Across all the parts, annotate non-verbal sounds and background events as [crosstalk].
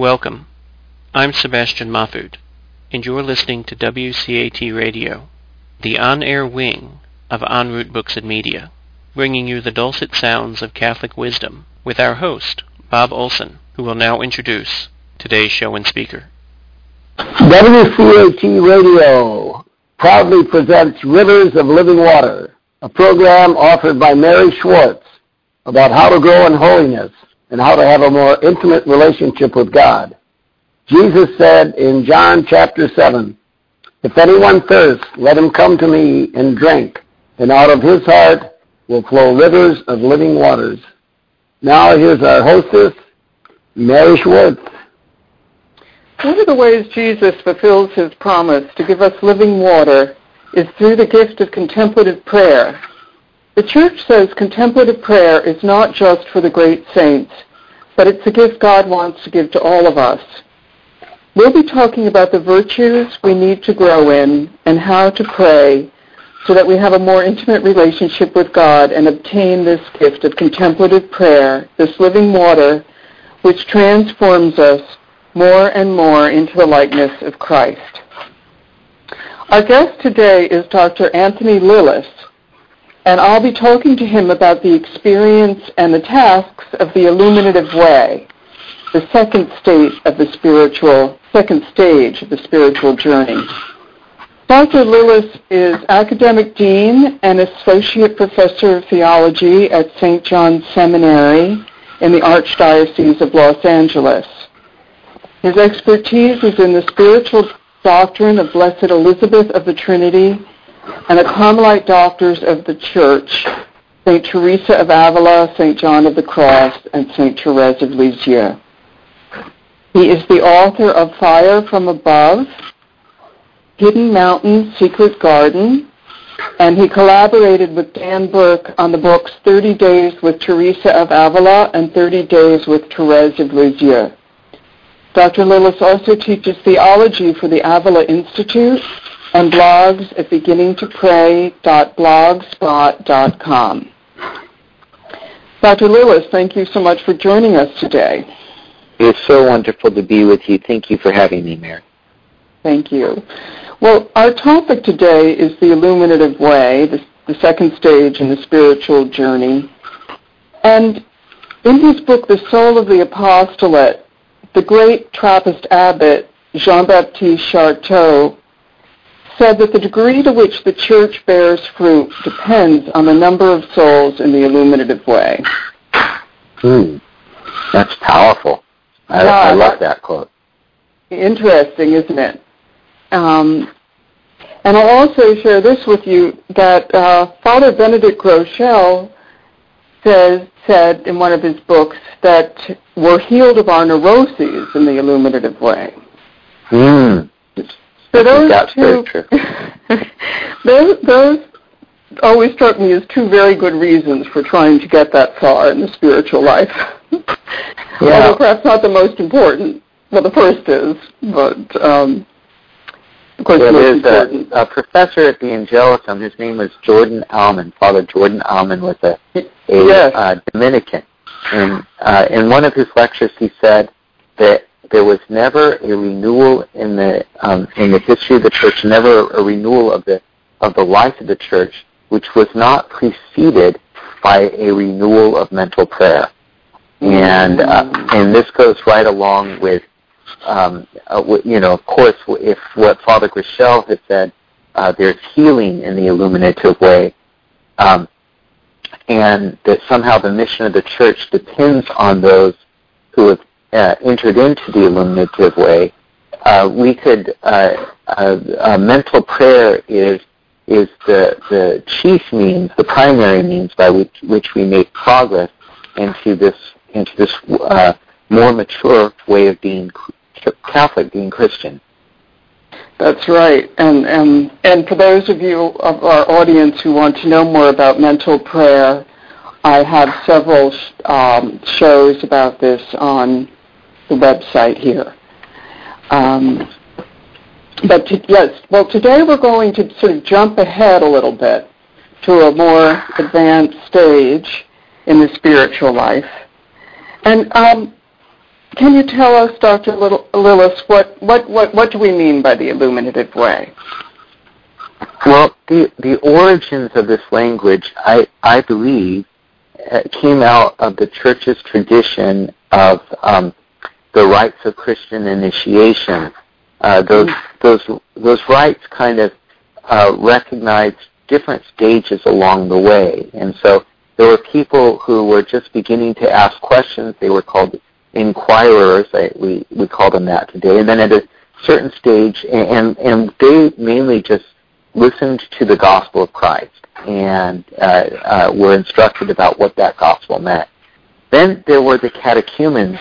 Welcome. I'm Sebastian Mahfood, and you're listening to WCAT Radio, the on-air wing of En route Books and Media, bringing you the dulcet sounds of Catholic wisdom with our host, Bob Olson, who will now introduce today's show and speaker. WCAT Radio proudly presents Rivers of Living Water, a program offered by Mary Schwartz about how to grow in holiness and how to have a more intimate relationship with God. Jesus said in John chapter 7, If anyone thirsts, let him come to me and drink, and out of his heart will flow rivers of living waters. Now here's our hostess, Mary Schwartz. One of the ways Jesus fulfills his promise to give us living water is through the gift of contemplative prayer. The Church says contemplative prayer is not just for the great saints, but it's a gift God wants to give to all of us. We'll be talking about the virtues we need to grow in and how to pray so that we have a more intimate relationship with God and obtain this gift of contemplative prayer, this living water, which transforms us more and more into the likeness of Christ. Our guest today is Dr. Anthony Lilles, and I'll be talking to him about the experience and the tasks of the illuminative way, the second state of the spiritual, second stage of the spiritual journey. Dr. Lilles is academic dean and associate professor of theology at St. John's Seminary in the Archdiocese of Los Angeles. His expertise is in the spiritual doctrine of Blessed Elizabeth of the Trinity and the Carmelite doctors of the Church, St. Teresa of Avila, St. John of the Cross, and St. Therese of Lisieux. He is the author of Fire from Above, Hidden Mountain, Secret Garden, and he collaborated with Dan Burke on the books 30 Days with Teresa of Avila and 30 Days with Therese of Lisieux. Dr. Lilles also teaches theology for the Avila Institute and blogs at beginningtopray.blogspot.com. Dr. Lewis, thank you so much for joining us today. It's so wonderful to be with you. Thank you for having me, Mary. Thank you. Well, our topic today is the illuminative way, the, the second stage in the spiritual journey. And in his book, The Soul of the Apostolate, the great Trappist abbot Jean-Baptiste Chautard said that the degree to which the church bears fruit depends on the number of souls in the illuminative way. Hmm. That's powerful. I, Yeah, I love that- that quote. Interesting, isn't it? Um, and I'll also share this with you that uh, Father Benedict Groeschel says said in one of his books that we're healed of our neuroses in the illuminative way. Hmm. So those That's very two, true. [laughs] those, those always struck me as two very good reasons for trying to get that far in the spiritual life. [laughs] Although perhaps not the most important. Well, the first is, but um, of course, the There is a, a professor at the Angelicum. His name was Jordan Aumann. Father Jordan Aumann was a, a Yes. uh, Dominican. And uh, in one of his lectures, he said that there was never a renewal in the um, in the history of the church, never a renewal of the of the life of the church, which was not preceded by a renewal of mental prayer. And uh, and this goes right along with um, uh, you know, of course, if what Father Groeschel has said, uh, there's healing in the illuminative way, um, and that somehow the mission of the church depends on those who have uh, entered into the illuminative way. Uh, we could uh, uh, mental prayer is is the the chief means, the primary means by which which we make progress into this into this uh, more mature way of being Catholic, being Christian. That's right. And, and, and for those of you of our audience who want to know more about mental prayer, I have several um, shows about this on the website here. Um, but to, yes, well, today we're going to sort of jump ahead a little bit to a more advanced stage in the spiritual life. And um, can you tell us, Dr. Lilles, what, what, what, what do we mean by the illuminative way? Well, the, the origins of this language, I, I believe, uh, came out of the church's tradition of um, the rites of Christian initiation. Uh, those, those, those rites kind of uh, recognized different stages along the way. And so there were people who were just beginning to ask questions. They were called inquirers. I, we, we call them that today. And then at a certain stage, and, and they mainly just listened to the gospel of Christ and uh, uh, were instructed about what that gospel meant. Then there were the catechumens,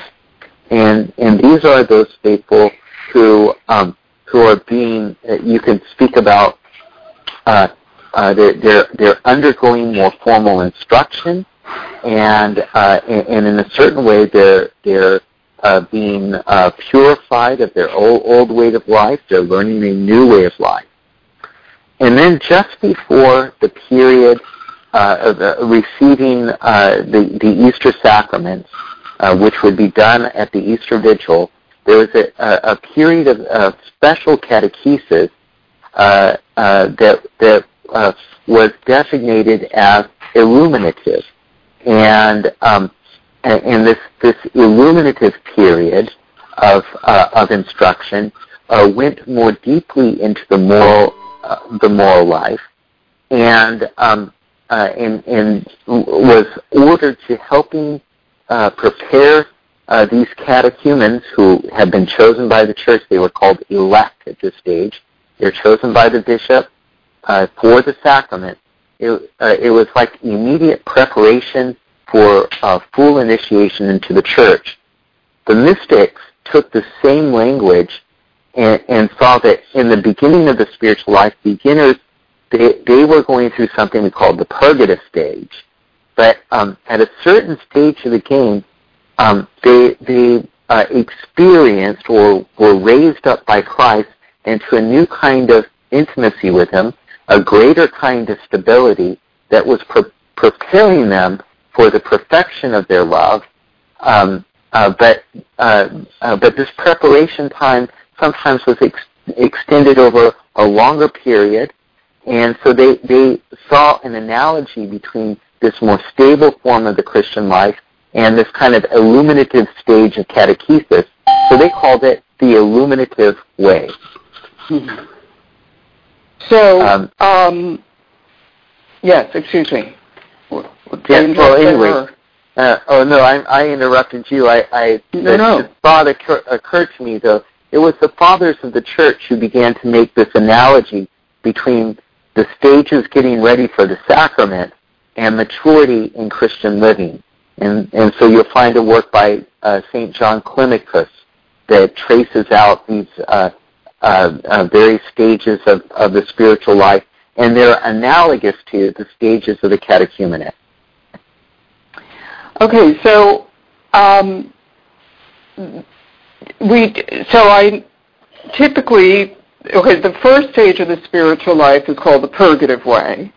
and and these are those faithful who um, who are being. Uh, you can speak about. Uh, uh, they're, they're they're undergoing more formal instruction, and uh, and, and in a certain way they're they're uh, being uh, purified of their old old way of life. They're learning a new way of life. And then just before the period uh, of uh, receiving uh, the, the Easter sacraments, uh, which would be done at the Easter Vigil, there was a, a, a period of, of special catechesis uh, uh, that, that was designated as illuminative. And, um, and this, this illuminative period of, of instruction went more deeply into the moral uh, the moral life, and um, uh, and, and was ordered to helping uh, prepare uh, these catechumens who have been chosen by the church. They were called elect at this stage. They're chosen by the bishop uh, for the sacrament. It, uh, it was like immediate preparation for uh, full initiation into the church. The mystics took the same language and, and saw that in the beginning of the spiritual life, beginners, they, they were going through something we call the purgative stage. But um, at a certain stage of the game, um, they, they uh, experienced or were raised up by Christ into a new kind of intimacy with Him, a greater kind of stability that was pre- preparing them for the perfection of their love. Um, uh, but uh, uh but this preparation time sometimes was ex- extended over a longer period. And so they, they saw an analogy between this more stable form of the Christian life and this kind of illuminative stage of catechesis. So they called it the illuminative way. So, um, um, yes, excuse me. Yeah, well, anyway. Uh, oh no, I, I interrupted you. I, I no, the, no. the thought occur, occurred to me though it was the fathers of the church who began to make this analogy between the stages getting ready for the sacrament and maturity in Christian living. And, and so you'll find a work by uh, St. John Climacus that traces out these uh, uh, uh, various stages of, of the spiritual life, and they're analogous to the stages of the catechumenate. Okay, so um, we so I typically okay the first stage of the spiritual life is called the purgative way.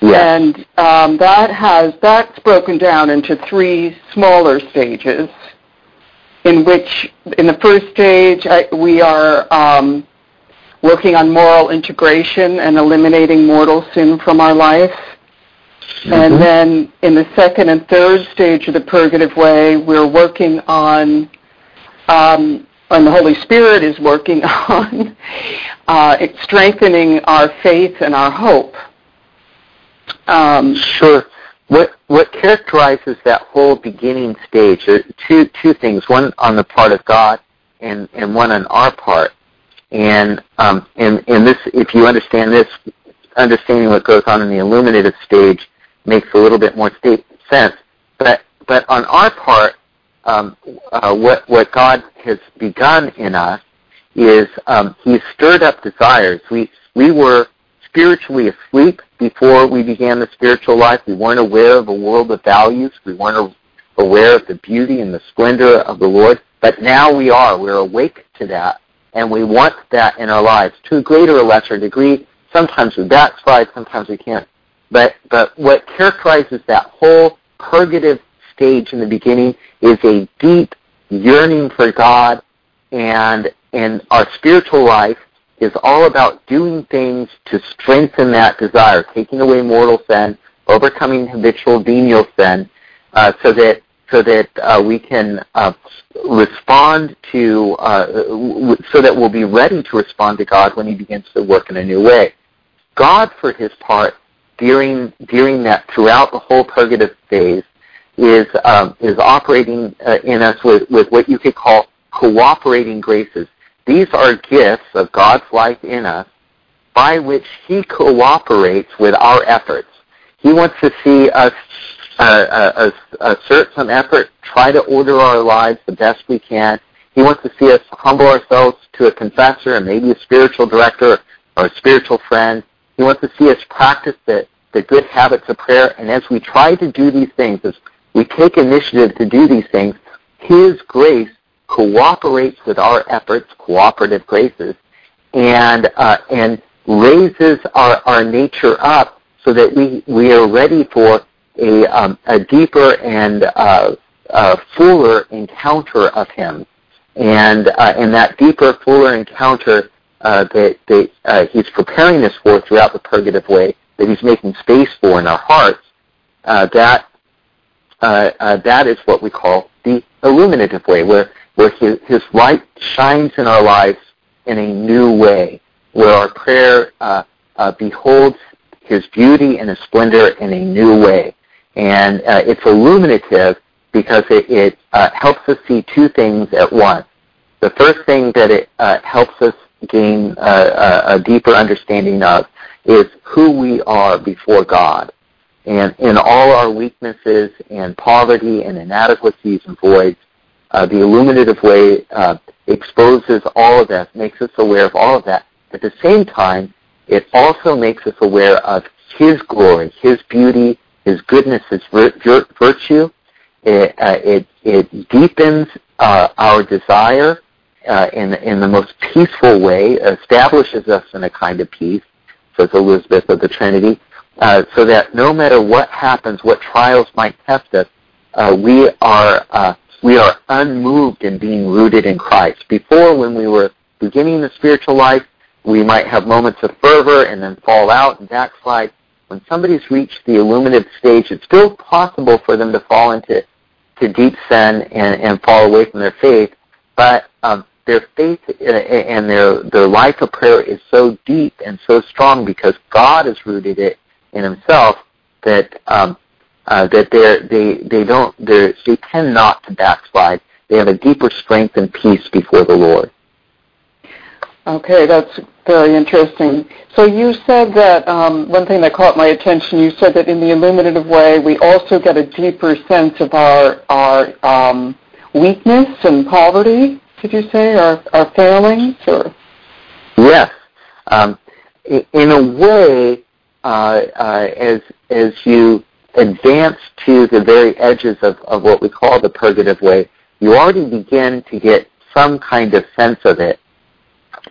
Yes. And um, that has that's broken down into three smaller stages. In which, in the first stage, I, we are um, working on moral integration and eliminating mortal sin from our life. Mm-hmm. And then in the second and third stage of the purgative way, we're working on um, and the Holy Spirit is working [laughs] on uh, strengthening our faith and our hope. Um, sure. What what characterizes that whole beginning stage There are two two things. One on the part of God, and and one on our part. And um, and and this, if you understand this, understanding what goes on in the illuminative stage makes a little bit more sense. But but on our part, um, uh, what what God has begun in us is um, He's stirred up desires. We we were spiritually asleep before we began the spiritual life. We weren't aware of a world of values. We weren't aware of the beauty and the splendor of the Lord. But now we are. We're awake to that, and we want that in our lives to a greater or lesser degree. Sometimes we backslide. Sometimes we can't. But but what characterizes that whole purgative stage in the beginning is a deep yearning for God, and and our spiritual life is all about doing things to strengthen that desire, taking away mortal sin, overcoming habitual venial sin, uh, so that so that uh, we can uh, respond to, uh, w- so that we'll be ready to respond to God when He begins to work in a new way. God, for His part, during during that throughout the whole purgative phase, is um, is operating uh, in us with, with what you could call cooperating graces. These are gifts of God's life in us by which He cooperates with our efforts. He wants to see us uh, uh, assert some effort, try to order our lives the best we can. He wants to see us humble ourselves to a confessor and maybe a spiritual director or a spiritual friend. He wants to see us practice the, the good habits of prayer. And as we try to do these things, as we take initiative to do these things, His grace cooperates with our efforts, cooperative graces, and uh, and raises our, our nature up so that we, we are ready for a, um, a deeper and uh, fuller encounter of Him. And, uh, and that deeper, fuller encounter uh, that, that uh, He's preparing us for throughout the purgative way, that He's making space for in our hearts, uh, that, that is what we call the illuminative way, where, where his, his light shines in our lives in a new way, where our prayer uh, uh, beholds his beauty and his splendor in a new way. And uh, it's illuminative because it, it uh, helps us see two things at once. The first thing that it uh, helps us gain uh, a, a deeper understanding of is who we are before God. And in all our weaknesses and poverty and inadequacies and voids, uh, the illuminative way uh, exposes all of that, makes us aware of all of that. At the same time, it also makes us aware of His glory, His beauty, His goodness, His vir- virtue. It, uh, it, it deepens uh, our desire uh, in, in the most peaceful way, establishes us in a kind of peace, says Elizabeth of the Trinity, so that no matter what happens, what trials might test us, we are we are unmoved in being rooted in Christ. Before, when we were beginning the spiritual life, we might have moments of fervor and then fall out and backslide. When somebody's reached the illuminative stage, it's still possible for them to fall into to deep sin and, and fall away from their faith, but um, their faith uh, and their their life of prayer is so deep and so strong because God has rooted it in Himself that um, uh, that they they they don't they they tend not to backslide. They have a deeper strength and peace before the Lord. Okay, that's very interesting. So you said that um, one thing that caught my attention. You said that in the illuminative way, we also get a deeper sense of our our um, weakness and poverty. Did you say our our failings or? Yes, um, in a way, uh, uh, as as you advance to the very edges of, of what we call the purgative way, you already begin to get some kind of sense of it,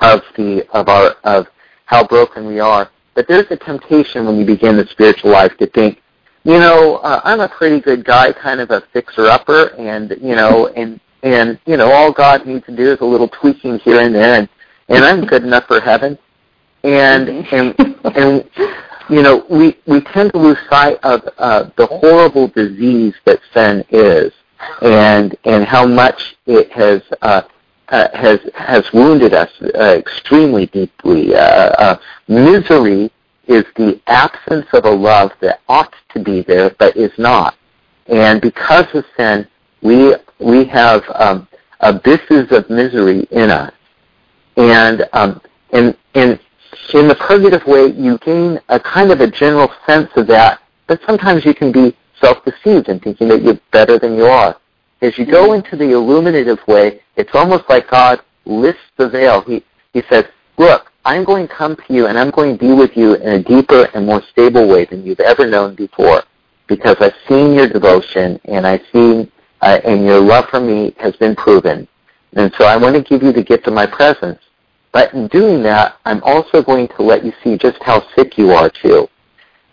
of the of our of how broken we are. But there's a temptation when you begin the spiritual life to think, you know, uh, I'm a pretty good guy, kind of a fixer-upper, and you know, and and you know, all God needs to do is a little tweaking here and there, and and I'm good enough for heaven. And and and you know, we, we tend to lose sight of uh, the horrible disease that sin is, and and how much it has uh, uh, has has wounded us uh, extremely deeply. Uh, uh, misery is the absence of a love that ought to be there but is not, and because of sin, we we have um, abysses of misery in us, and um, and and in the purgative way, you gain a kind of a general sense of that, but sometimes you can be self-deceived in thinking that you're better than you are. As you go into the illuminative way, it's almost like God lifts the veil. He, he says, look, I'm going to come to you and I'm going to be with you in a deeper and more stable way than you've ever known before because I've seen your devotion and I've seen, uh, and your love for me has been proven. And so I want to give you the gift of my presence. But in doing that, I'm also going to let you see just how sick you are too.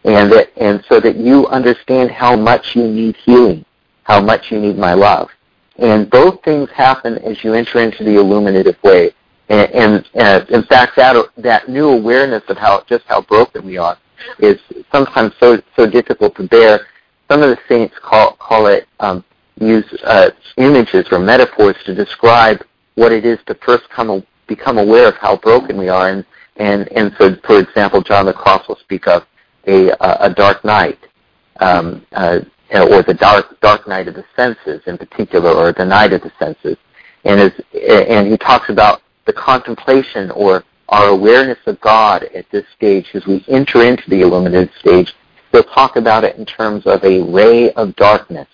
And that, and so that you understand how much you need healing, how much you need my love. and both things happen as you enter into the illuminative way. And, and uh, in fact, that that new awareness of how just how broken we are is sometimes so so difficult to bear. Some of the saints call call it um, use uh, images or metaphors to describe what it is to first come become aware of how broken we are. And and and so, for example, John the Cross will speak of a a dark night, um, uh, or the dark dark night of the senses in particular, or the night of the senses. And as and he talks about the contemplation or our awareness of God at this stage as we enter into the illuminated stage. He'll talk about it in terms of a ray of darkness.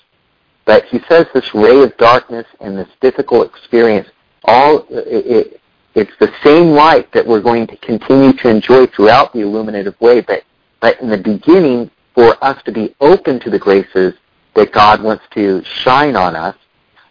But he says this ray of darkness and this difficult experience, all it, it's the same light that we're going to continue to enjoy throughout the illuminative way, but, but in the beginning, for us to be open to the graces that God wants to shine on us,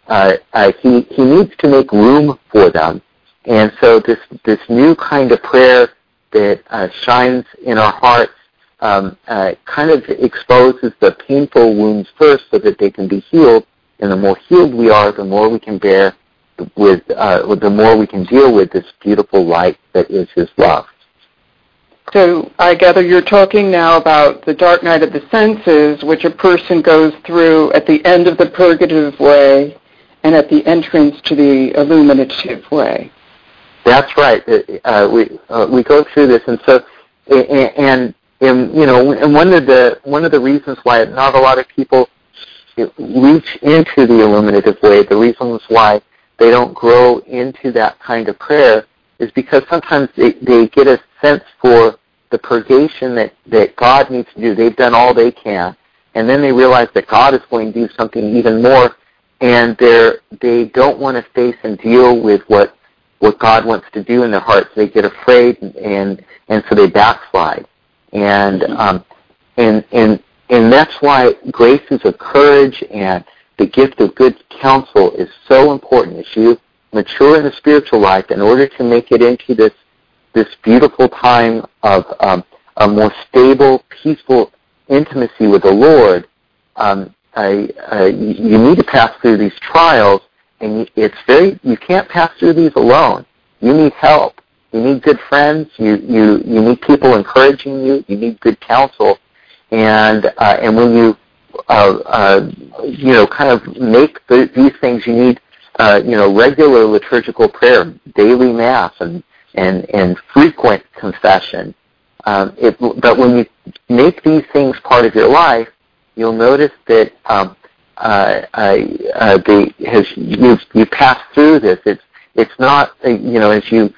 uh, uh, he, he needs to make room for them. And so this, this new kind of prayer that uh, shines in our hearts um, uh, kind of exposes the painful wounds first so that they can be healed. And the more healed we are, the more we can bear with, uh, the more we can deal with this beautiful light that is His love. So I gather you're talking now about the dark night of the senses, which a person goes through at the end of the purgative way and at the entrance to the illuminative way. That's right. Uh, we uh, we go through this, and so and, and you know, and one of the one of the reasons why not a lot of people reach into the illuminative way, the reasons why they don't grow into that kind of prayer is because sometimes they, they get a sense for the purgation that, that God needs to do. They've done all they can. And then they realize that God is going to do something even more and they're, they don't want to face and deal with what, what God wants to do in their hearts. They get afraid and, and, so they backslide. And, um, and, and, and that's why graces of courage and the gift of good counsel is so important as you mature in the spiritual life in order to make it into this this beautiful time of um, a more stable, peaceful intimacy with the Lord. Um, I, I, you need to pass through these trials, and it's very you can't pass through these alone. You need help. You need good friends. You you you need people encouraging you. You need good counsel, and uh, and when you uh, uh, you know, kind of make the, these things. You need, uh, you know, regular liturgical prayer, daily mass, and and and frequent confession. Um, it, but when you make these things part of your life, you'll notice that um, uh, uh, the, as you you pass through this, it's it's not uh, you know as you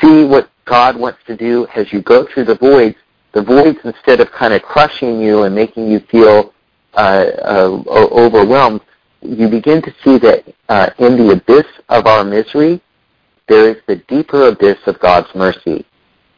see what God wants to do as you go through the voids. The voids, instead of kind of crushing you and making you feel uh, uh, overwhelmed, you begin to see that uh, in the abyss of our misery, there is the deeper abyss of God's mercy,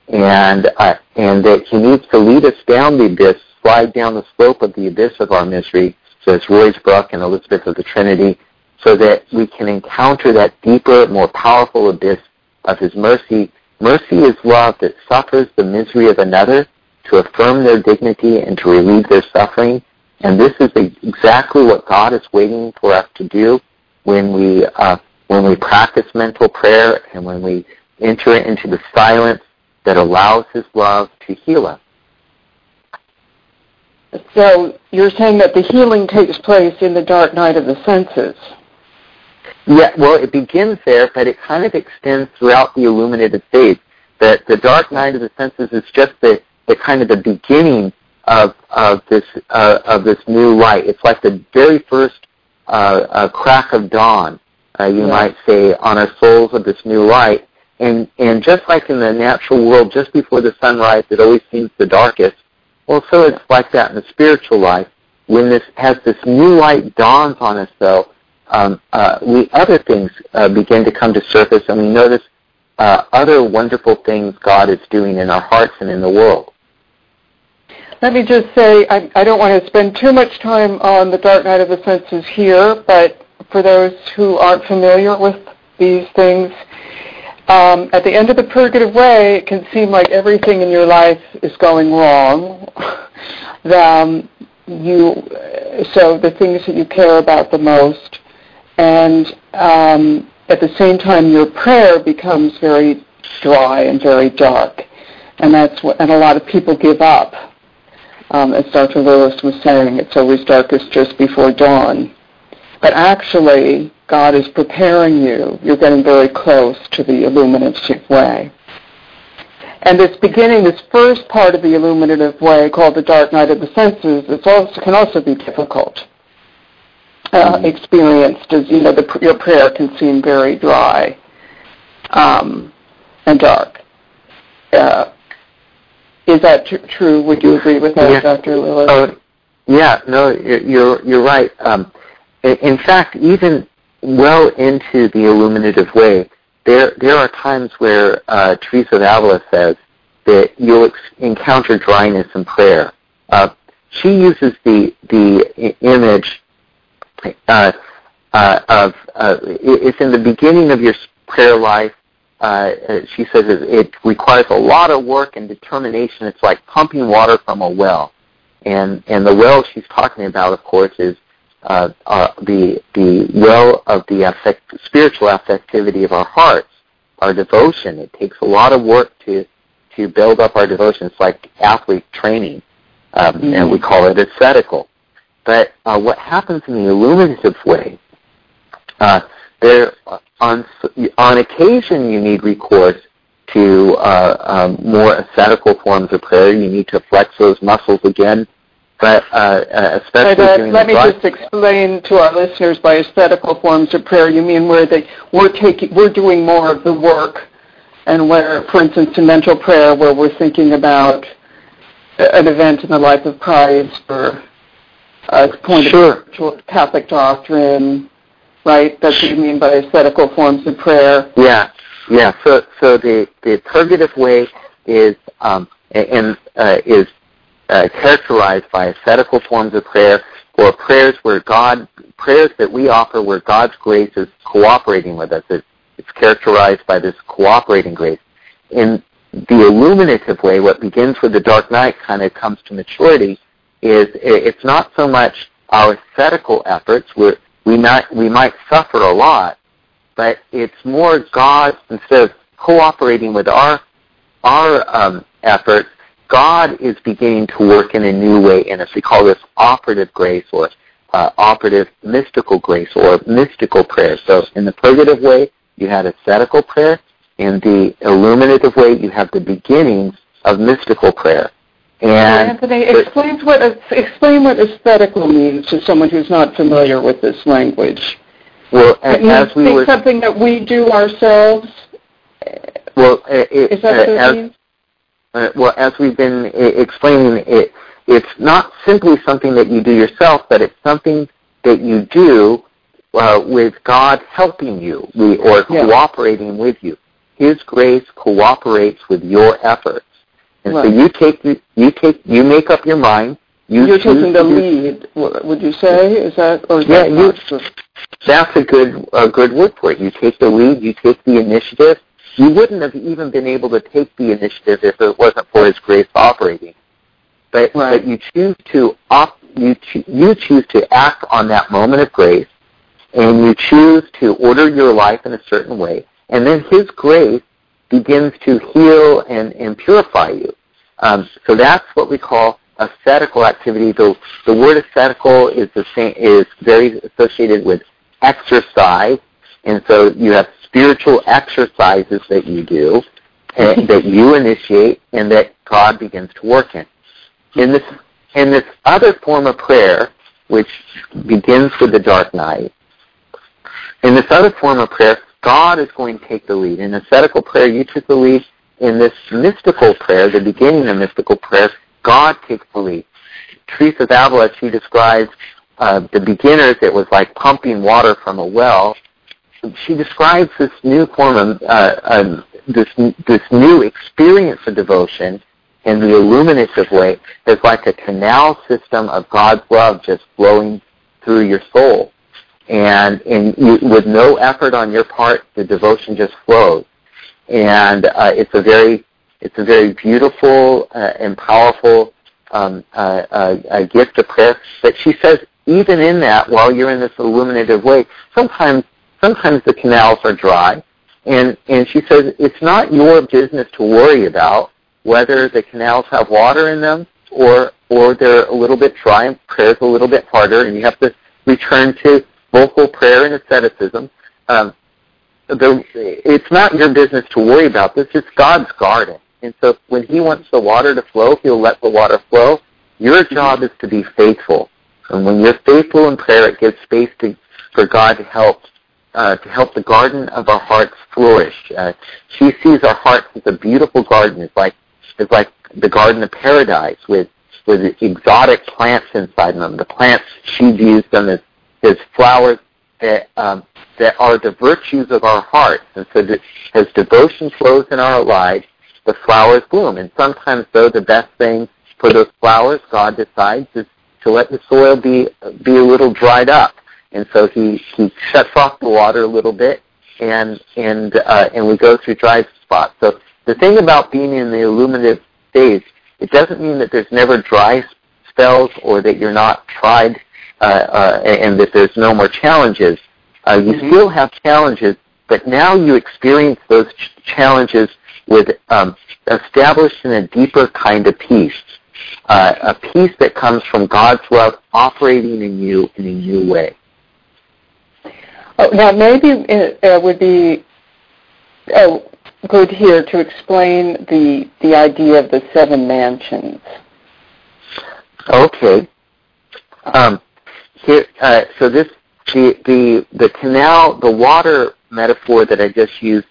and uh, and that He needs to lead us down the abyss, slide down the slope of the abyss of our misery, says Ruysbroeck and Elizabeth of the Trinity, so that we can encounter that deeper, more powerful abyss of His mercy. Mercy is love that suffers the misery of another to affirm their dignity and to relieve their suffering. And this is exactly what God is waiting for us to do when we uh, when we practice mental prayer and when we enter into the silence that allows His love to heal us. So you're saying that the healing takes place in the dark night of the senses. Yeah, well, it begins there, but it kind of extends throughout the illuminated phase. That the dark night of the senses is just the, the kind of the beginning of of this uh, of this new light. It's like the very first uh, uh, crack of dawn, uh, you yeah. might say, on our souls of this new light. And and just like in the natural world, just before the sunrise, it always seems the darkest. Well, so it's like that in the spiritual life. When this has this new light dawns on us, though, um, uh, we other things uh, begin to come to surface, and we notice uh, other wonderful things God is doing in our hearts and in the world. Let me just say, I, I don't want to spend too much time on the dark night of the senses here, but for those who aren't familiar with these things, um, at the end of the purgative way, it can seem like everything in your life is going wrong. [laughs] um, you, so the things that you care about the most, and um, at the same time your prayer becomes very dry and very dark, and that's what, and a lot of people give up. Um, as Dr. Lewis was saying, it's always darkest just before dawn. But actually, God is preparing you. You're getting very close to the illuminative way. And this beginning, this first part of the illuminative way, called the dark night of the senses, it also, can also be difficult. Uh, mm-hmm. experienced as you know, the, your prayer can seem very dry um, and dark. Uh, is that tr- true? Would you agree with that, yeah. Dr. Lewis? Uh, yeah, no, you're you're right. Um, in fact, even well into the illuminative way, there there are times where uh, Teresa of Avila says that you'll ex- encounter dryness in prayer. Uh, she uses the the image uh, uh, of uh, it's in the beginning of your prayer life. Uh, she says it, it requires a lot of work and determination. It's like pumping water from a well, and and the well she's talking about, of course, is uh, uh, the the well of the affect, spiritual affectivity of our hearts, our devotion. It takes a lot of work to to build up our devotion. It's like athlete training, um, mm-hmm. and we call it ascetical. But uh, what happens in the illuminative way, uh, there on on occasion you need recourse to uh, um, more ascetical forms of prayer. You need to flex those muscles again but uh, uh, especially uh, during let the me just explain to our listeners by ascetical forms of prayer. You mean where they we're taking we're doing more of the work, and where, for instance, in mental prayer, where we're thinking about an event in the life of Christ or a point sure. of Catholic doctrine, right? That's what you mean by ascetical forms of prayer. Yeah, yeah. So so the the purgative way is um, and uh, is uh, characterized by ascetical forms of prayer or prayers where God prayers that we offer where God's grace is cooperating with us. It, it's characterized by this cooperating grace. In the illuminative way, what begins with the dark night kind of comes to maturity. Is it's not so much our ascetical efforts. We're, we not we might suffer a lot, but it's more God instead of cooperating with our our um, efforts God is beginning to work in a new way in us. We call this operative grace or uh, operative mystical grace or mystical prayer. So in the purgative way, you had ascetical prayer. In the illuminative way, you have the beginnings of mystical prayer. And Anthony, explain what explain what ascetical means to someone who's not familiar with this language. Well, it as we were something that we do ourselves. Well, it, is that what it as, means? uh, well, as we've been explaining, it, it's not simply something that you do yourself, but it's something that you do uh, with God helping you or yeah. cooperating with you. His grace cooperates with your efforts, and right. so you take you take you make up your mind. You You're taking the lead. Would you say is that or is yeah? That you, that's a good a good word for it. You take the lead. You take the initiative you wouldn't have even been able to take the initiative if it wasn't for His grace operating. But, right. but you choose to op, you cho- you choose to act on that moment of grace, and you choose to order your life in a certain way, and then His grace begins to heal and, and purify you. Um, so that's what we call ascetical activity. The, the word ascetical is the same, is very associated with exercise, and so you have spiritual exercises that you do, and, that you initiate, and that God begins to work in. In this, in this other form of prayer, which begins with the dark night, in this other form of prayer, God is going to take the lead. In ascetical prayer, you took the lead. In this mystical prayer, the beginning of mystical prayer, God takes the lead. Teresa of Avila, she describes uh, the beginners, it was like pumping water from a well she describes this new form of uh, um, this this new experience of devotion in the illuminative way as like a canal system of God's love just flowing through your soul, and you, with no effort on your part, the devotion just flows, and uh, it's a very it's a very beautiful uh, and powerful um, uh, uh, gift of prayer. But she says even in that, while you're in this illuminative way, sometimes sometimes the canals are dry, and and she says it's not your business to worry about whether the canals have water in them or or they're a little bit dry and prayer's a little bit harder, and you have to return to vocal prayer and asceticism. Um, the, it's not your business to worry about this. It's God's garden. And so when he wants the water to flow, he'll let the water flow. Your job is to be faithful. And when you're faithful in prayer, it gives space to, for God to help uh, to help the garden of our hearts flourish. Uh, she sees our hearts as a beautiful garden. It's like it's like the garden of paradise with with exotic plants inside them. The plants she views them as as flowers that um, that are the virtues of our hearts. And so as devotion flows in our lives, the flowers bloom. And sometimes, though, the best thing for those flowers, God decides, is to let the soil be be a little dried up. And so he he shuts off the water a little bit, and and uh, and we go through dry spots. So the thing about being in the illuminative stage, it doesn't mean that there's never dry spells or that you're not tried uh, uh, and that there's no more challenges. Uh, you mm-hmm. still have challenges, but now you experience those ch- challenges with um, established in a deeper kind of peace, uh, a peace that comes from God's love operating in you in a new way. Oh, now, maybe it uh, would be oh, good here to explain the the idea of the seven mansions. Okay. Um, here, uh, so this the the the canal, the water metaphor that I just used,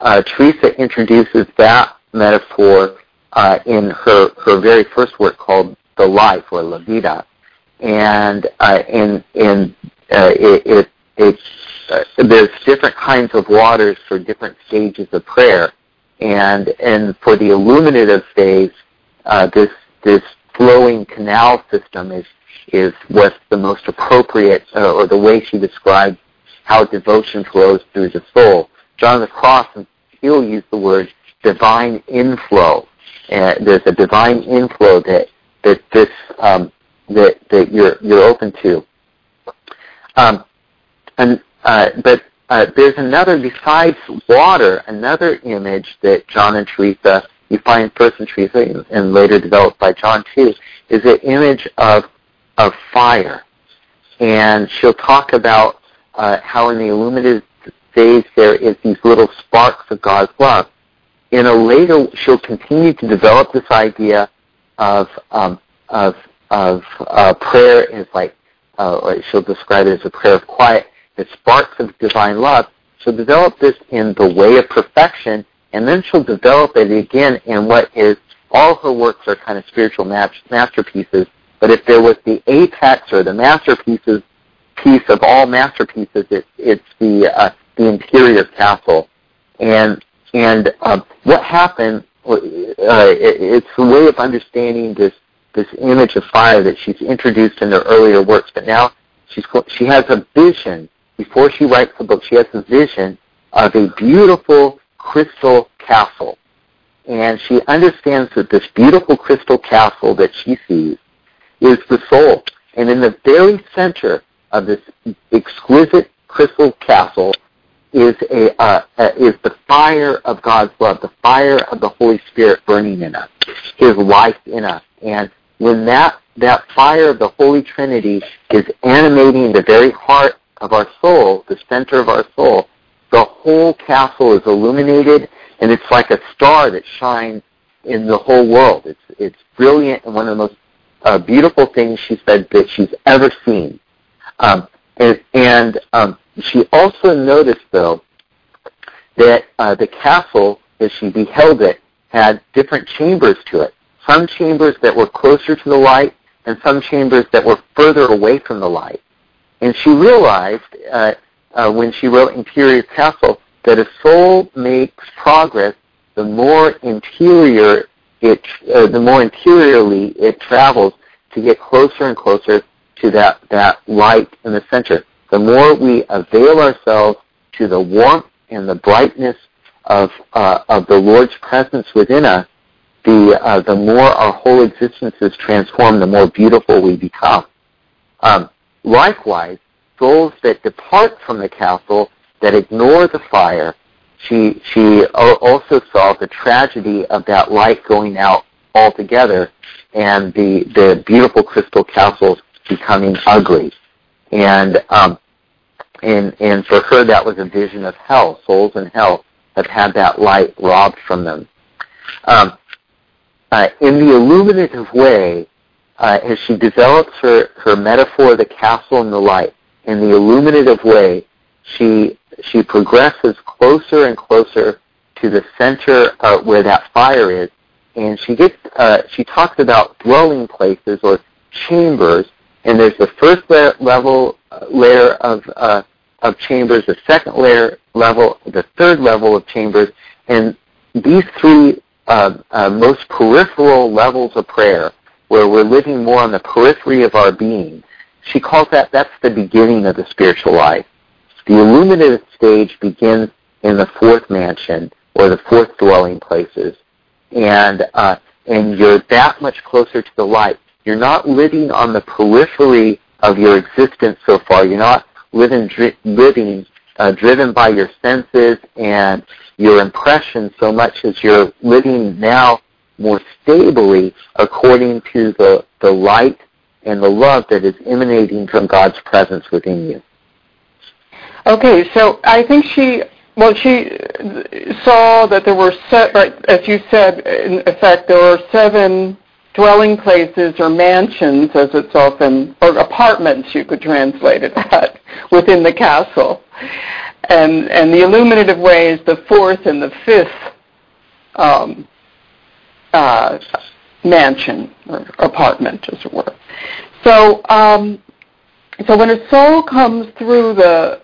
uh, Teresa introduces that metaphor uh, in her her very first work called The Life or La Vida, and uh, in in uh, it, it uh, there's different kinds of waters for different stages of prayer, and and for the illuminative phase, uh, this this flowing canal system is is what's the most appropriate, uh, or the way she describes how devotion flows through the soul. John of the Cross, he'll use the word divine inflow. And there's a divine inflow that that this um, that that you're you're open to. Um, and uh, but uh, there's another besides water, another image that John and Teresa you find first in Teresa and later developed by John too, is an image of of fire. And she'll talk about uh, how in the illuminated days there is these little sparks of God's love. In a later, she'll continue to develop this idea of um, of of uh, prayer is like, uh, or she'll describe it as a prayer of quiet, the sparks of divine love. She'll develop this in the way of perfection, and then she'll develop it again in what is all her works are kind of spiritual masterpieces but if there was the apex or the masterpieces piece of all masterpieces, it, it's the uh, the interior castle. And and uh, what happened? Uh, it, it's a way of understanding this this image of fire that she's introduced in her earlier works. But now she's she has a vision before she writes the book. She has a vision of a beautiful crystal castle, and she understands that this beautiful crystal castle that she sees is the soul. And in the very center of this exquisite crystal castle is a uh, uh, is the fire of God's love, the fire of the Holy Spirit burning in us, His life in us. And when that that fire of the Holy Trinity is animating the very heart of our soul, the center of our soul, the whole castle is illuminated, and it's like a star that shines in the whole world. It's it's brilliant and one of the most uh, beautiful things she said that she's ever seen. Um, and and um, she also noticed, though, that uh, the castle, as she beheld it, had different chambers to it. Some chambers that were closer to the light, and some chambers that were further away from the light. And she realized, uh, uh, when she wrote Interior Castle, that a soul makes progress the more interior it, uh, the more interiorly it travels to get closer and closer to that, that light in the center. The more we avail ourselves to the warmth and the brightness of, uh, of the Lord's presence within us, the, uh, the more our whole existence is transformed, the more beautiful we become. Um, likewise, souls that depart from the castle, that ignore the fire, she she also saw the tragedy of that light going out altogether, and the the beautiful crystal castles becoming ugly, and um, and and for her that was a vision of hell. Souls in hell have had that light robbed from them. Um, uh, in the illuminative way, uh, as she develops her, her metaphor the castle and the light, in the illuminative way, she she progresses closer and closer to the center uh, where that fire is, and she gets uh, she talks about dwelling places or chambers, and there's the first layer, level uh, layer of uh, of chambers, the second layer level, the third level of chambers, and these three uh, uh, most peripheral levels of prayer, where we're living more on the periphery of our being. She calls that that's the beginning of the spiritual life. The illuminative stage begins in the fourth mansion or the fourth dwelling places, and uh, and you're that much closer to the light. You're not living on the periphery of your existence so far. You're not living dri- living uh, driven by your senses and your impressions so much as you're living now more stably according to the, the light and the love that is emanating from God's presence within you. Okay, so I think she, well, she saw that there were, set, right, as you said, in effect, there were seven dwelling places or mansions, as it's often, or apartments, you could translate it at, within the castle. And, and the illuminative way is the fourth and the fifth um, uh, mansion or apartment, as it were. So, um, so when a soul comes through the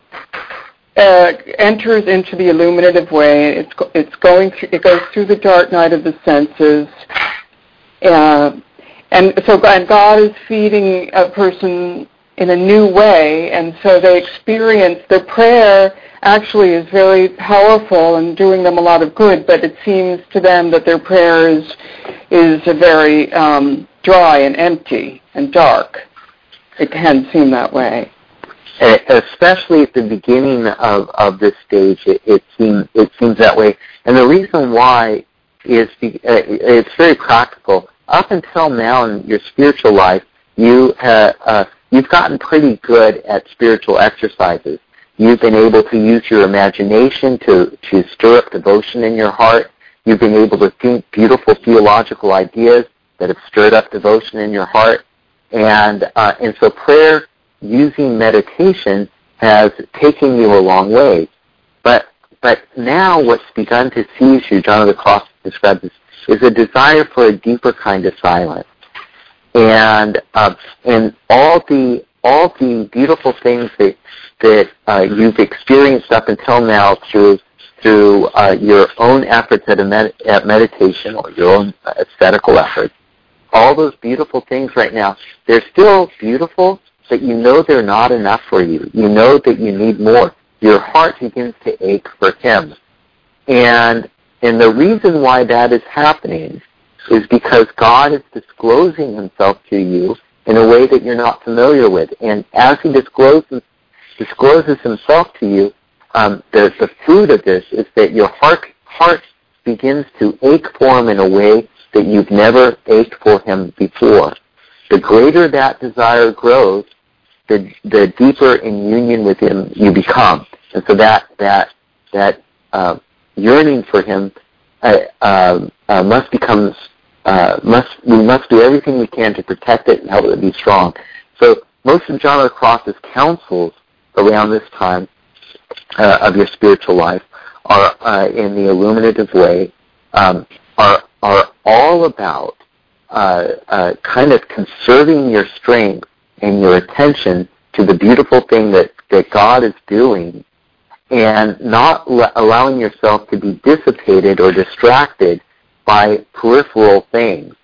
uh, enters into the illuminative way, it's it's going through, it goes through the dark night of the senses, uh, and so and God is feeding a person in a new way, and so they experience their prayer actually is very powerful and doing them a lot of good, but it seems to them that their prayer is, is very um, dry and empty and dark. It can seem that way. Especially at the beginning of, of this stage, it, it seems it seems that way, and the reason why is be, uh, it's very practical. Up until now in your spiritual life, you uh, uh, you've gotten pretty good at spiritual exercises. You've been able to use your imagination to, to stir up devotion in your heart. You've been able to think beautiful theological ideas that have stirred up devotion in your heart. And, uh, and so prayer using meditation has taken you a long way. But, but now what's begun to seize you, John of the Cross describes this, is a desire for a deeper kind of silence. And, uh, and all the, all the beautiful things that that uh, you've experienced up until now through through uh, your own efforts at, med- at meditation or your own ascetical efforts. All those beautiful things right now, they're still beautiful, but you know they're not enough for you. You know that you need more. Your heart begins to ache for Him. And, and the reason why that is happening is because God is disclosing Himself to you in a way that you're not familiar with. And as He discloses discloses himself to you, um, the, the fruit of this is that your heart, heart begins to ache for him in a way that you've never ached for him before. The greater that desire grows, the, the deeper in union with him you become. And so that, that, that uh, yearning for him uh, uh, uh must become, uh, must, we must do everything we can to protect it and help it be strong. So most of John of the Cross's counsels around this time uh, of your spiritual life are uh, in the illuminative way um, are are all about uh, uh, kind of conserving your strength and your attention to the beautiful thing that, that God is doing and not l- allowing yourself to be dissipated or distracted by peripheral things.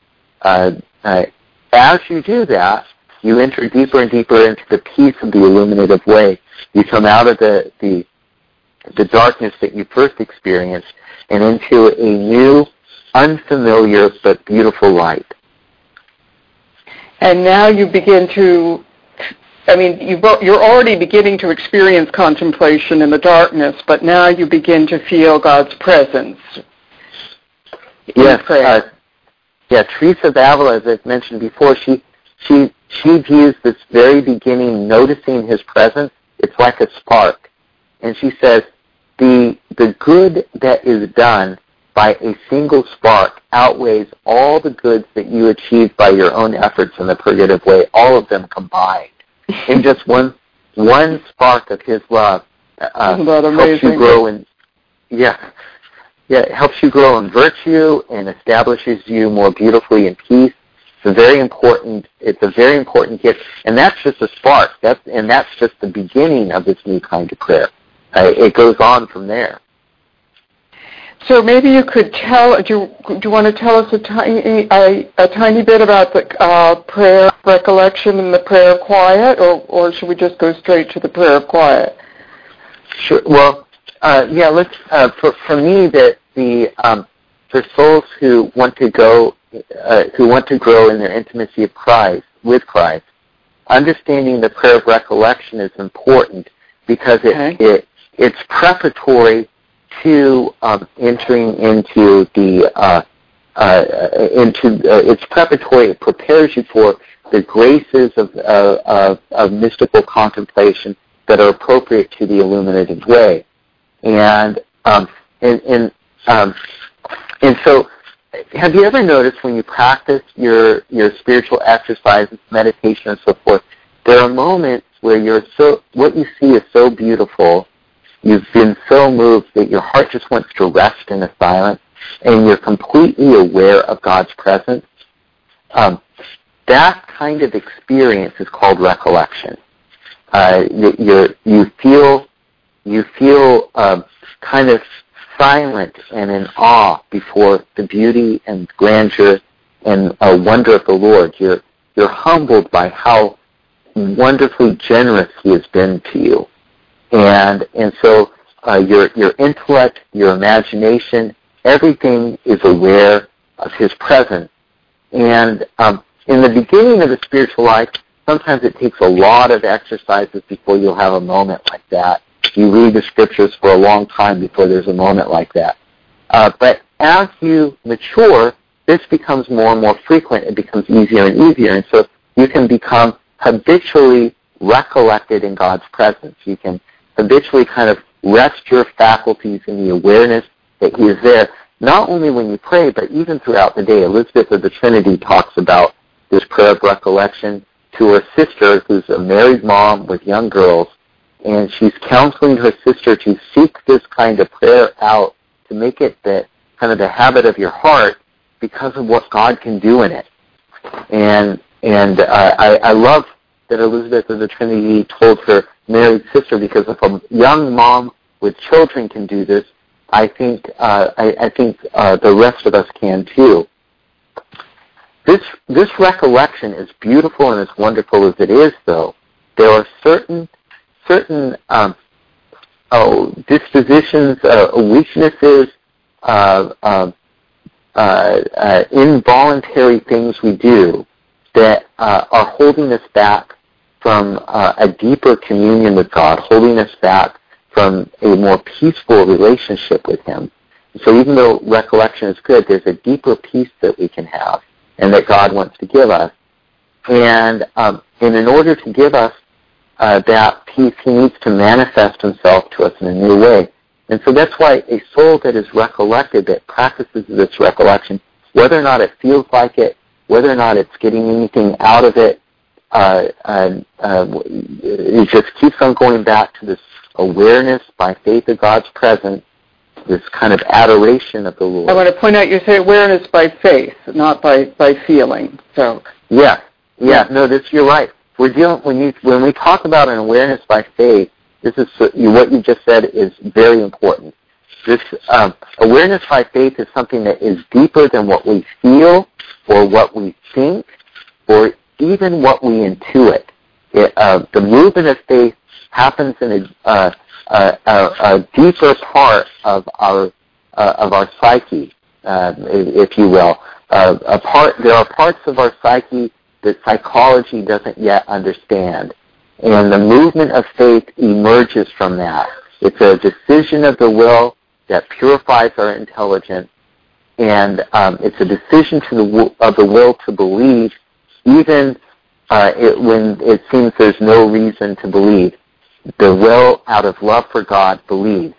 Uh, uh, as you do that, you enter deeper and deeper into the peace of the illuminative way. You come out of the, the, the darkness that you first experienced and into a new, unfamiliar but beautiful light. And now you begin to I mean, you you're already beginning to experience contemplation in the darkness, but now you begin to feel God's presence. Yes, uh, yeah. Teresa of Avila, as I've mentioned before, she she she views this very beginning, noticing His presence. It's like a spark, and she says the the good that is done by a single spark outweighs all the goods that you achieve by your own efforts in the purgative way, all of them combined. [laughs] in just one one spark of his love uh, helps you grow in yeah. Yeah it helps you grow in virtue and establishes you more beautifully in peace. It's a very important it's a very important gift. And that's just a spark. That's and that's just the beginning of this new kind of prayer. Uh, it goes on from there so maybe you could tell. Do you, do you want to tell us a tiny a, a tiny bit about the uh, prayer of recollection and the prayer of quiet, or or should we just go straight to the prayer of quiet? Sure. Well, uh, yeah. Let's. Uh, for for me, that the um, for souls who want to go, uh, who want to grow in their intimacy of Christ with Christ, understanding the prayer of recollection is important because it okay. it it's preparatory to um, entering into the uh, uh, into uh, it's preparatory. It prepares you for the graces of, uh, of, of mystical contemplation that are appropriate to the illuminated way, and um, and and, um, and so. Have you ever noticed when you practice your your spiritual exercises, meditation, and so forth, there are moments where you're so what you see is so beautiful You've been so moved that your heart just wants to rest in a silence, and you're completely aware of God's presence. Um, that kind of experience is called recollection. Uh, you you feel you feel uh, kind of silent and in awe before the beauty and grandeur and uh, wonder of the Lord. You're you're humbled by how wonderfully generous He has been to you and and so uh, your your intellect, your imagination, everything is aware of His presence. And um, in the beginning of the spiritual life, sometimes it takes a lot of exercises before you'll have a moment like that. You read the scriptures for a long time before there's a moment like that. Uh, but as you mature, this becomes more and more frequent. It becomes easier and easier, and so you can become habitually recollected in God's presence. You can habitually kind of rest your faculties in the awareness that He is there, not only when you pray, but even throughout the day. Elizabeth of the Trinity talks about this prayer of recollection to her sister, who's a married mom with young girls, and she's counseling her sister to seek this kind of prayer out, to make it the kind of the habit of your heart because of what God can do in it. And and uh, I, I love that Elizabeth of the Trinity told her married sister because if a young mom with children can do this, I think uh, I, I think uh, the rest of us can too. This this recollection, as beautiful and as wonderful as it is, though, there are certain certain um, oh, dispositions, uh, weaknesses, uh, um, uh, uh, involuntary things we do that are holding us back from uh, a deeper communion with God, holding us back from a more peaceful relationship with Him. So even though recollection is good, there's a deeper peace that we can have and that God wants to give us. And, um, and in order to give us uh, that peace, He needs to manifest Himself to us in a new way. And so that's why a soul that is recollected, that practices this recollection, whether or not it feels like it, whether or not it's getting anything out of it, uh, uh, it just keeps on going back to this awareness by faith of God's presence, this kind of adoration of the Lord. I want to point out you say awareness by faith, not by by feeling. So yeah, yeah, no, this you're right. We're dealing when you when we talk about an awareness by faith. This is what you just said is very important. This um, awareness by faith is something that is deeper than what we feel or what we think or even what we intuit. It, uh, the movement of faith happens in a, uh, a, a, a deeper part of our uh, of our psyche, uh, if you will. Uh, a part, there are parts of our psyche that psychology doesn't yet understand, and the movement of faith emerges from that. It's a decision of the will that purifies our intelligence, and um, it's a decision the, of the will to believe, even uh, it, when it seems there's no reason to believe. The will, out of love for God, believes,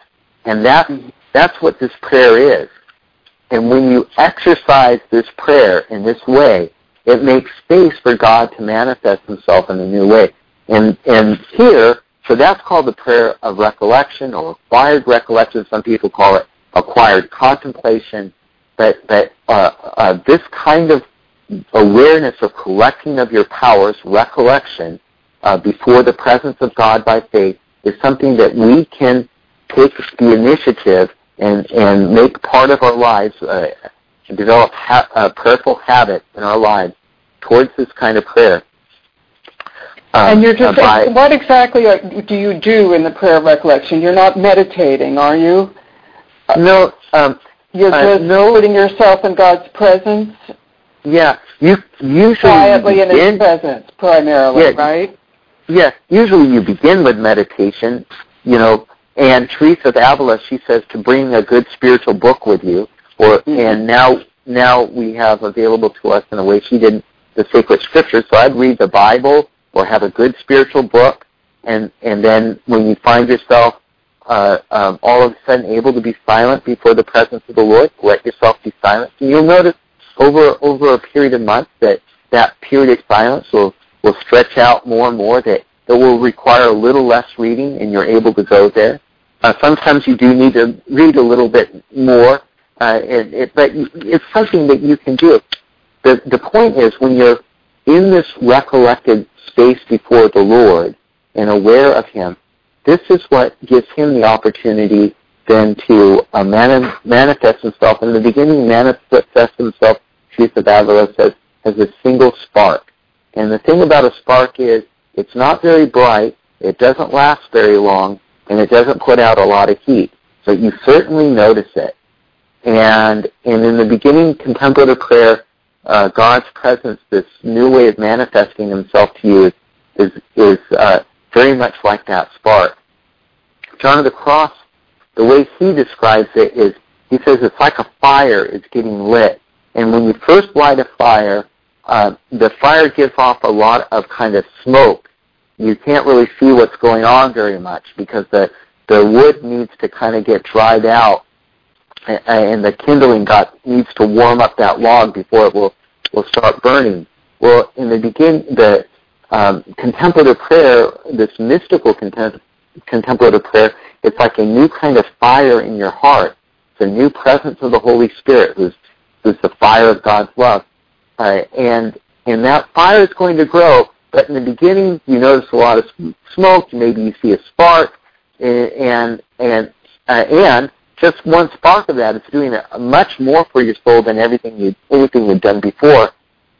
and that that's what this prayer is. And when you exercise this prayer in this way, it makes space for God to manifest Himself in a new way. And and here, so that's called the prayer of recollection or acquired recollection. Some people call it acquired contemplation. But but uh, uh, this kind of awareness or collecting of your powers, recollection, uh, before the presence of God by faith, is something that we can take the initiative and and make part of our lives. Uh, develop ha- a prayerful habit in our lives towards this kind of prayer. Um, and you're just, by, what exactly do you do in the prayer recollection? You're not meditating, are you? No. Um, you're uh, just no, putting yourself in God's presence? Yeah. You usually quietly begin, in His presence, primarily, yeah, right? Yeah. Usually you begin with meditation, you know, and Teresa of Avila, she says to bring a good spiritual book with you, or mm-hmm. and now now we have available to us in a way she didn't the sacred scriptures. So I'd read the Bible or have a good spiritual book, and and then when you find yourself uh, um, all of a sudden able to be silent before the presence of the Lord, let yourself be silent, and you'll notice over over a period of months that that period of silence will will stretch out more and more. That it will require a little less reading, and you're able to go there. Uh, sometimes you do need to read a little bit more, uh, it, it, but it's something that you can do. The, the point is when you're in this recollected space before the Lord and aware of Him, this is what gives Him the opportunity then to uh, mani- manifest Himself. In the beginning, manifest Himself, Teresa of Avila says, as a single spark. And the thing about a spark is it's not very bright, it doesn't last very long, and it doesn't put out a lot of heat. So you certainly notice it. And, and in the beginning contemplative prayer, uh, God's presence, this new way of manifesting Himself to you, is is uh, very much like that spark. John of the Cross, the way he describes it is, he says it's like a fire is getting lit, and when you first light a fire, uh, the fire gives off a lot of kind of smoke. You can't really see what's going on very much because the the wood needs to kind of get dried out and the kindling got needs to warm up that log before it will will start burning. Well, in the begin, the um, contemplative prayer, this mystical contem- contemplative prayer, it's like a new kind of fire in your heart. It's a new presence of the Holy Spirit, who's who's the fire of God's love, uh, and and that fire is going to grow. But in the beginning, you notice a lot of smoke. Maybe you see a spark, and and uh, and just one spark of that is doing much more for your soul than everything you anything you've done before.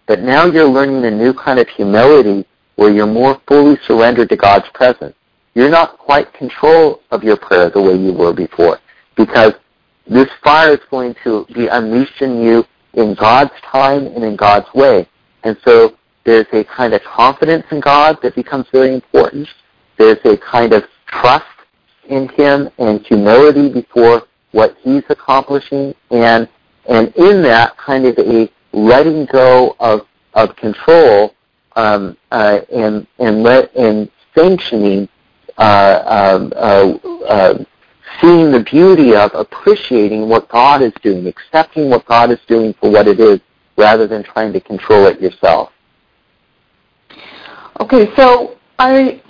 But now you're learning a new kind of humility where you're more fully surrendered to God's presence. You're not quite control of your prayer the way you were before because this fire is going to be unleashed in you in God's time and in God's way. And so there's a kind of confidence in God that becomes very important. There's a kind of trust in him and humility before what he's accomplishing and and in that kind of a letting go of of control um, uh, and and let and sanctioning uh, um, uh, uh, seeing the beauty of appreciating what God is doing, accepting what God is doing for what it is, rather than trying to control it yourself. Okay, so I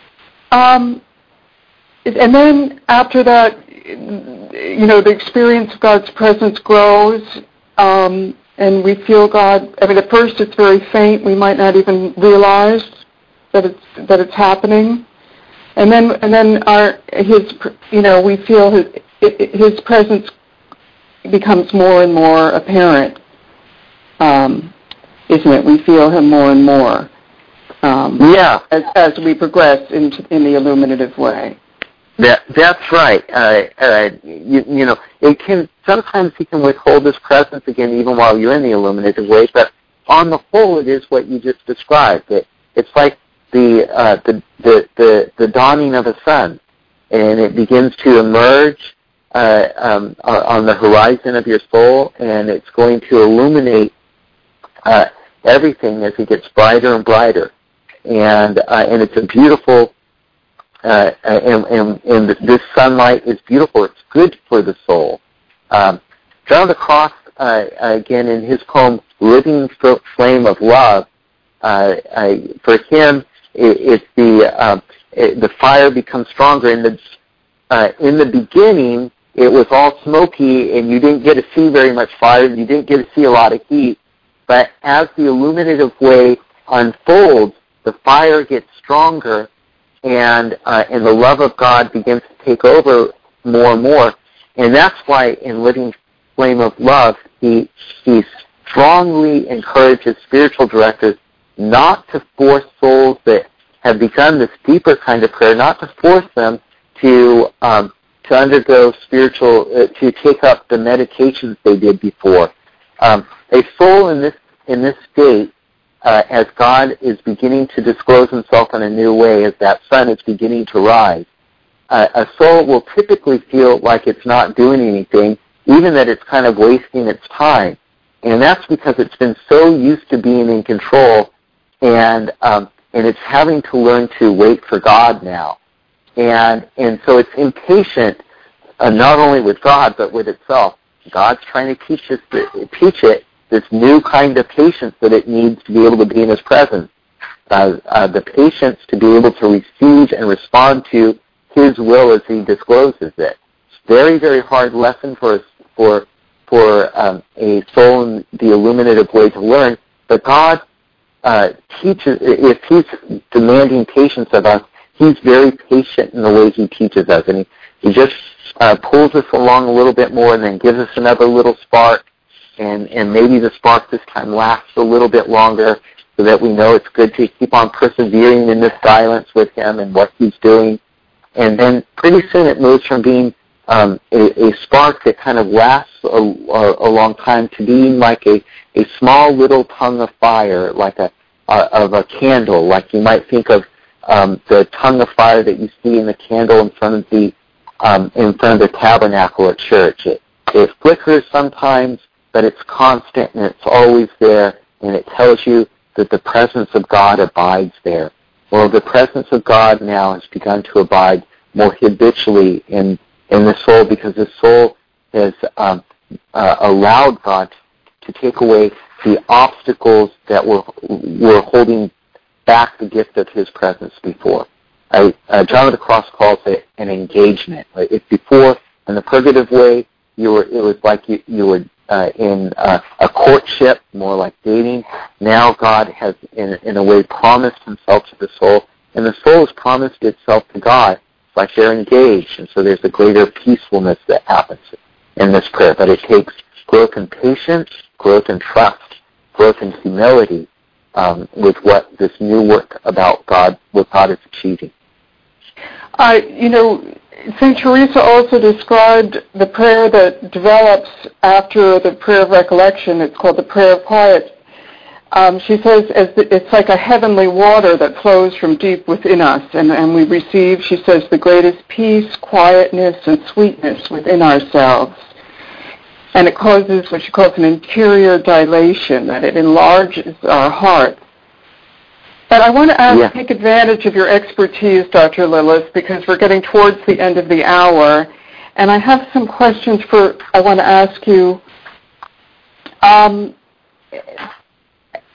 um, and then after that, you know, the experience of God's presence grows, um, and we feel God. I mean, at first it's very faint. We might not even realize that it's that it's happening, and then and then our his you know we feel his his presence becomes more and more apparent, um, isn't it? We feel him more and more. Um, yeah. As as we progress in in the illuminative way. That that's right. Uh, uh, you, you know, it can sometimes he can withhold his presence again, even while you're in the illuminative way. But on the whole, it is what you just described. It, it's like the, uh, the, the, the, the dawning of a sun, and it begins to emerge uh, um, on the horizon of your soul, and it's going to illuminate uh, everything as it gets brighter and brighter. And uh, and it's a beautiful, uh, and, and, and this sunlight is beautiful. It's good for the soul. Um, John the Cross, uh, again in his poem "Living Flame of Love," uh, I, for him, it, the uh, it, the fire becomes stronger. In the uh, in the beginning, it was all smoky, and you didn't get to see very much fire. You didn't get to see a lot of heat. But as the illuminative way unfolds, the fire gets stronger, and uh, and the love of God begins to take over more and more. And that's why in Living Flame of Love, he he strongly encourages spiritual directors not to force souls that have begun this deeper kind of prayer, not to force them to um, to undergo spiritual, uh, to take up the meditations they did before. Um, a soul in this in this state, uh, as God is beginning to disclose Himself in a new way, as that sun is beginning to rise, uh, a soul will typically feel like it's not doing anything, even that it's kind of wasting its time, and that's because it's been so used to being in control and um, and it's having to learn to wait for God now, and and so it's impatient, uh, not only with God but with itself. God's trying to teach us teach it this new kind of patience that it needs to be able to be in His presence. Uh, uh, the patience to be able to receive and respond to His will as He discloses it. It's a very very hard lesson for us for for um, a soul in the illuminative way to learn, but God uh, teaches, if he's demanding patience of us, he's very patient in the way he teaches us, and he, he just uh, pulls us along a little bit more, and then gives us another little spark, and and maybe the spark this time lasts a little bit longer, so that we know it's good to keep on persevering in this silence with him and what he's doing, and then pretty soon it moves from being um, a, a spark that kind of lasts a, a, a long time to being like a, a small little tongue of fire, like a uh, of a candle, like you might think of um, the tongue of fire that you see in the candle in front of the um, in front of the tabernacle at church. It, it flickers sometimes, but it's constant and it's always there, and it tells you that the presence of God abides there. Well, the presence of God now has begun to abide more habitually in in the soul because the soul has um, uh, allowed God to take away the obstacles that were were holding back the gift of His presence before. I, uh, John of the Cross calls it an engagement. If before in the purgative way, you were it was like you you were uh, in uh, a courtship, more like dating. Now God has, in in a way, promised Himself to the soul, and the soul has promised itself to God It's like they're engaged, and so there's a greater peacefulness that happens in this prayer. But it takes growth in patience, growth in trust, growth in humility um, with what this new work about God, what God is achieving. I, you know, St. Teresa also described the prayer that develops after the prayer of recollection. It's called the prayer of quiet um, she says the, it's like a heavenly water that flows from deep within us, and, and we receive, she says, the greatest peace, quietness, and sweetness within ourselves. And it causes what she calls an interior dilation, that it enlarges our heart. But I want to ask, yeah. take advantage of your expertise, Dr. Lilles, because we're getting towards the end of the hour, and I have some questions for I want to ask you. Um,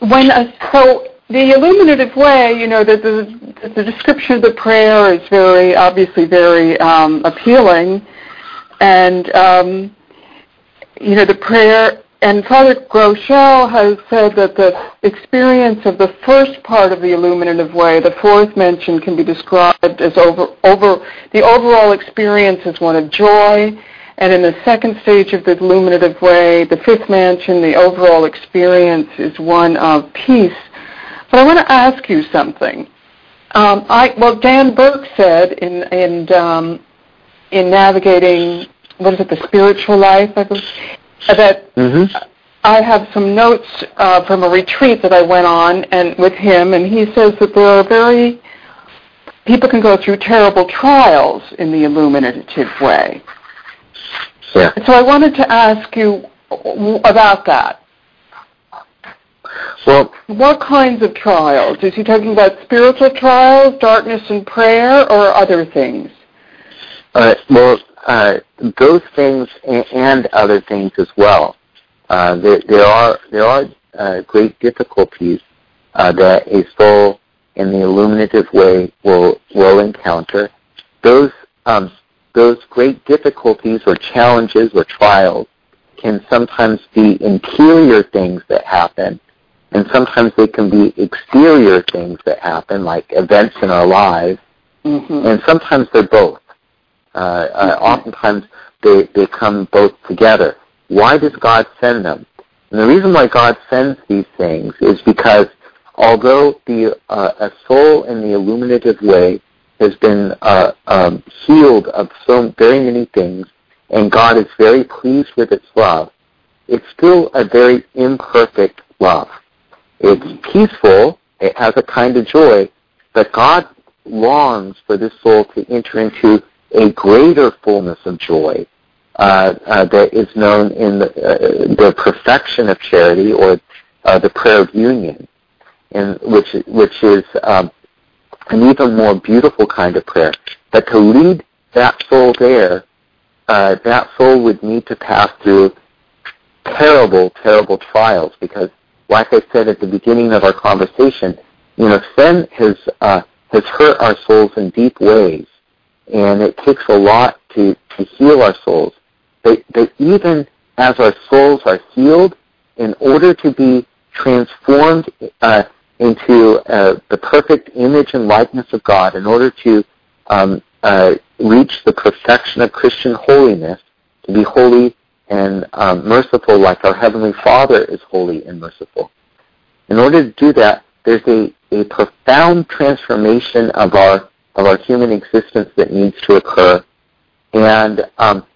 when a, so the illuminative way, you know, the, the, the description of the prayer is very obviously very um, appealing, and um, you know the prayer. And Father Groeschel has said that the experience of the first part of the illuminative way, the fourth mansion, can be described as over over the overall experience is one of joy and in the second stage of the illuminative way, the fifth mansion, the overall experience is one of peace. But I want to ask you something. Um, I, well, Dan Burke said in in um, in navigating what is it, the spiritual life, I believe, that mm-hmm. I have some notes uh, from a retreat that I went on and with him, and he says that there are very people can go through terrible trials in the illuminative way. Yeah. So I wanted to ask you about that. Well, what kinds of trials? Is he talking about spiritual trials, darkness and prayer, or other things? Uh, well, uh, those things and, and, other things as well. Uh, there, there, are there are uh, great difficulties uh, that a soul in the illuminative way will will encounter. Those um, those great difficulties or challenges or trials can sometimes be interior things that happen, and sometimes they can be exterior things that happen, like events in our lives, mm-hmm. and sometimes they're both. Uh, uh. Oftentimes they, they come both together. Why does God send them? And the reason why God sends these things is because although the uh, a soul in the illuminative way has been uh, um, healed of so very many things, and God is very pleased with its love, it's still a very imperfect love. It's peaceful, it has a kind of joy, but God longs for this soul to enter into a greater fullness of joy uh, uh, that is known in the, uh, the perfection of charity or uh, the prayer of union, and which which is um, an even more beautiful kind of prayer. But to lead that soul there, uh, that soul would need to pass through terrible, terrible trials because, like I said at the beginning of our conversation, you know, sin has uh, has hurt our souls in deep ways, and it takes a lot to to heal our souls. But, but even as our souls are healed, in order to be transformed uh, into uh, the perfect image and likeness of God, in order to um, uh, reach the perfection of Christian holiness, to be holy and um, merciful like our Heavenly Father is holy and merciful. In order to do that, there's a, a profound transformation of our of our human existence that needs to occur, and um,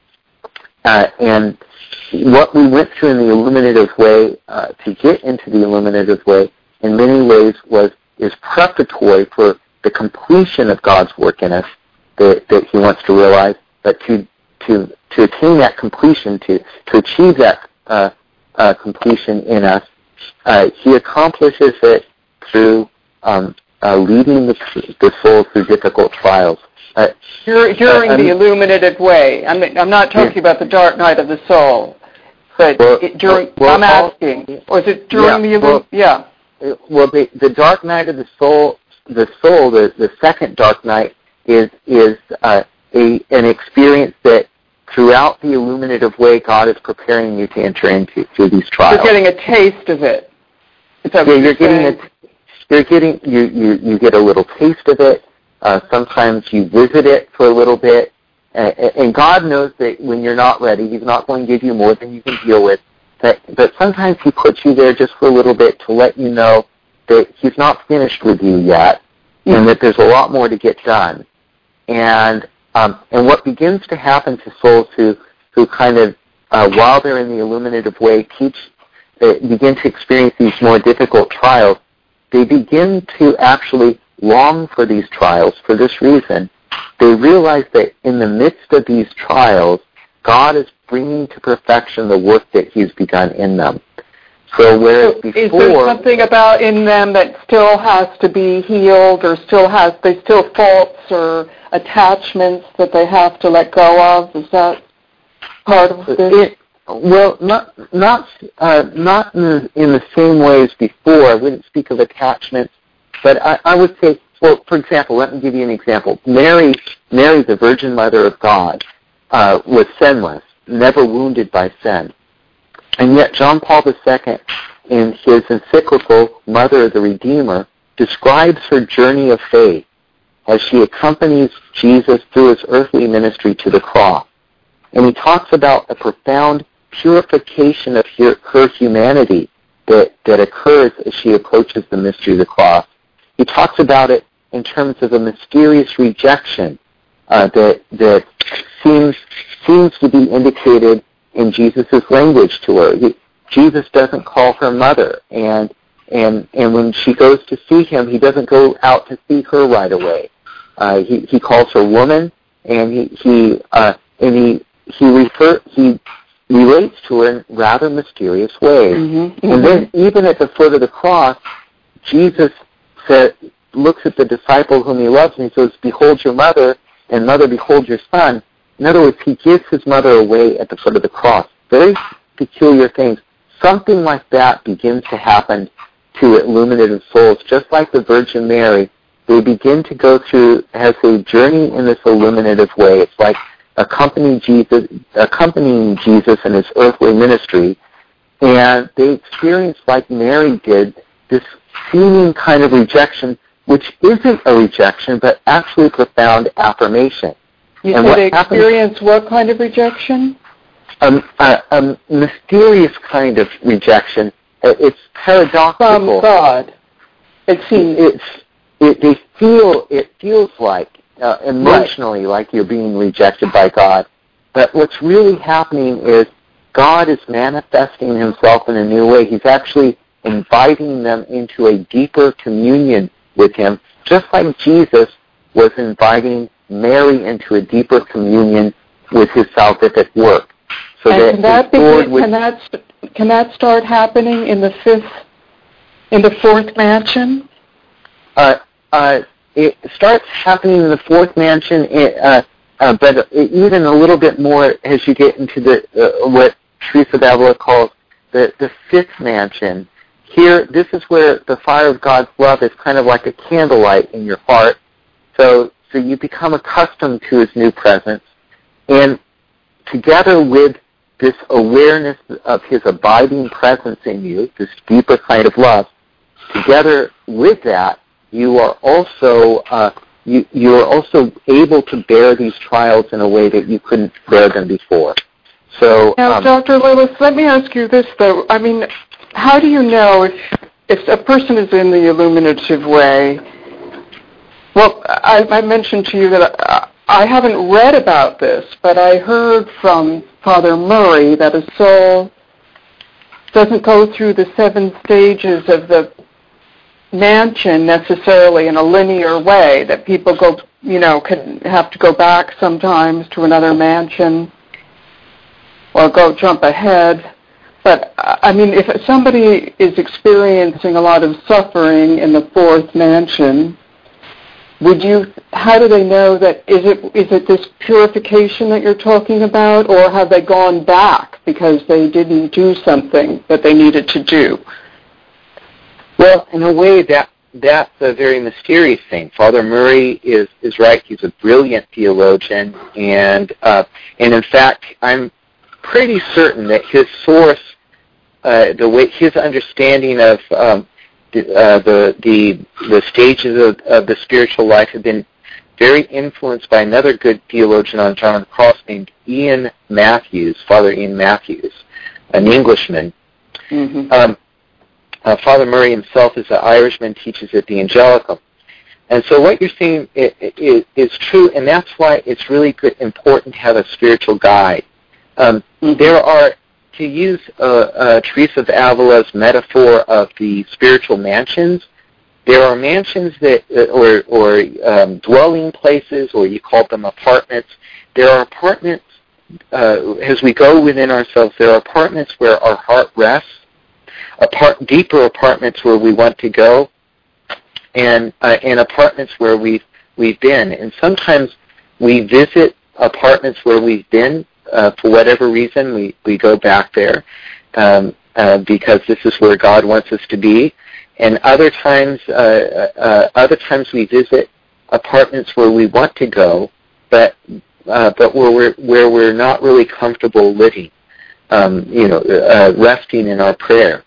uh, and what we went through in the illuminative way uh, to get into the illuminative way in many ways was is preparatory for the completion of God's work in us that, that He wants to realize. But to to to attain that completion, to to achieve that uh, uh, completion in us, uh, He accomplishes it through um, uh, leading the, the soul through difficult trials. Uh, during the illuminative way. I'm, I'm not talking yeah. about the dark night of the soul, but well, it, during. Well, I'm asking, or is it during yeah, the well, yeah? Well, the the dark night of the soul, the soul, the the second dark night is is uh, a an experience that throughout the illuminative way God is preparing you to enter into through these trials. You're getting a taste of it. yeah, you're, you're getting a, you're getting you, you you get a little taste of it. Uh, sometimes you visit it for a little bit, and, and God knows that when you're not ready, He's not going to give you more than you can deal with. But, but sometimes He puts you there just for a little bit to let you know that He's not finished with you yet, mm-hmm. and that there's a lot more to get done. And um, and what begins to happen to souls who who kind of uh, while they're in the illuminative way teach uh, begin to experience these more difficult trials, they begin to actually long for these trials for this reason. They realize that in the midst of these trials, God is bringing to perfection the work that He's begun in them. So whereas before, is there something about in them that still has to be healed, or still has they still faults or attachments that they have to let go of? Is that part of this? It, well, not not uh, not in the, in the same way as before. I wouldn't speak of attachments, but I, I would say, well, for example, let me give you an example. Mary, Mary, the Virgin Mother of God, uh, was sinless, never wounded by sin. And yet John Paul II, in his encyclical Mother of the Redeemer, describes her journey of faith as she accompanies Jesus through his earthly ministry to the cross. And he talks about a profound purification of her, her humanity that, that occurs as she approaches the mystery of the cross. He talks about it in terms of a mysterious rejection uh, that that seems seems to be indicated in Jesus' language to her. He, Jesus doesn't call her mother, and and and when she goes to see him, he doesn't go out to see her right away. Uh, he he calls her woman, and he he uh, and he he refer he relates to her in rather mysterious ways. Mm-hmm. And then even at the foot of the cross, Jesus said, looks at the disciple whom he loves and he says, Behold your mother, and mother, behold your son. In other words, he gives his mother away at the foot of the cross. Very peculiar things. Something like that begins to happen to illuminated souls, just like the Virgin Mary. They begin to go through as a journey in this illuminative way. It's like accompanying Jesus, accompanying Jesus in his earthly ministry, and they experience, like Mary did, this seeming kind of rejection, which isn't a rejection, but actually profound affirmation. You And said what they experience what kind of rejection? A, a, a mysterious kind of rejection. It's paradoxical. From God. It seems. it's it, they feel it feels like uh, emotionally like you're being rejected by God. But what's really happening is God is manifesting Himself in a new way. He's actually inviting them into a deeper communion with Him, just like Jesus was inviting Mary into a deeper communion with His salvific work. So and can that begin, can that can that start happening in the fifth, in the fourth mansion? uh, uh, it starts happening in the fourth mansion, uh, uh, but even a little bit more as you get into the uh, what Teresa of calls the the fifth mansion. Here, this is where the fire of God's love is kind of like a candlelight in your heart. So, so you become accustomed to His new presence, and together with this awareness of His abiding presence in you, this deeper kind of love, together with that, you are also uh, you you are also able to bear these trials in a way that you couldn't bear them before. So Now, um, Dr. Lilles, let me ask you this, though. I mean, how do you know if if a person is in the illuminative way? Well, I, I mentioned to you that I, I haven't read about this, but I heard from Father Murray that a soul doesn't go through the seven stages of the mansion necessarily in a linear way. That people go, you know, can have to go back sometimes to another mansion or go jump ahead. But I mean, if somebody is experiencing a lot of suffering in the fourth mansion, would you? How do they know that? Is it is it this purification that you're talking about, or have they gone back because they didn't do something that they needed to do? Well, in a way, that that's a very mysterious thing. Father Murray is is right. He's a brilliant theologian, and uh, and in fact, I'm pretty certain that his source, uh, the way his understanding of um, the, uh, the the the stages of, of the spiritual life have been very influenced by another good theologian on John of the Cross named Iain Matthews, Father Iain Matthews, an Englishman. Mm-hmm. Um, uh, Father Murray himself is an Irishman, teaches at the Angelicum. And so what you're seeing is, is true, and that's why it's really good, important to have a spiritual guide. Um, Mhm. There are, to use uh, uh, Teresa of Avila's metaphor of the spiritual mansions, there are mansions that, uh, or, or um, dwelling places, or you call them apartments. There are apartments, uh, as we go within ourselves, there are apartments where our heart rests, apart, deeper apartments where we want to go, and uh, and apartments where we've we've been. And sometimes we visit apartments where we've been uh, for whatever reason. We we go back there um, uh, because this is where God wants us to be. And other times, uh, uh, other times we visit apartments where we want to go, but uh, but where we're where we're not really comfortable living. Um, you know, uh, resting in our prayer.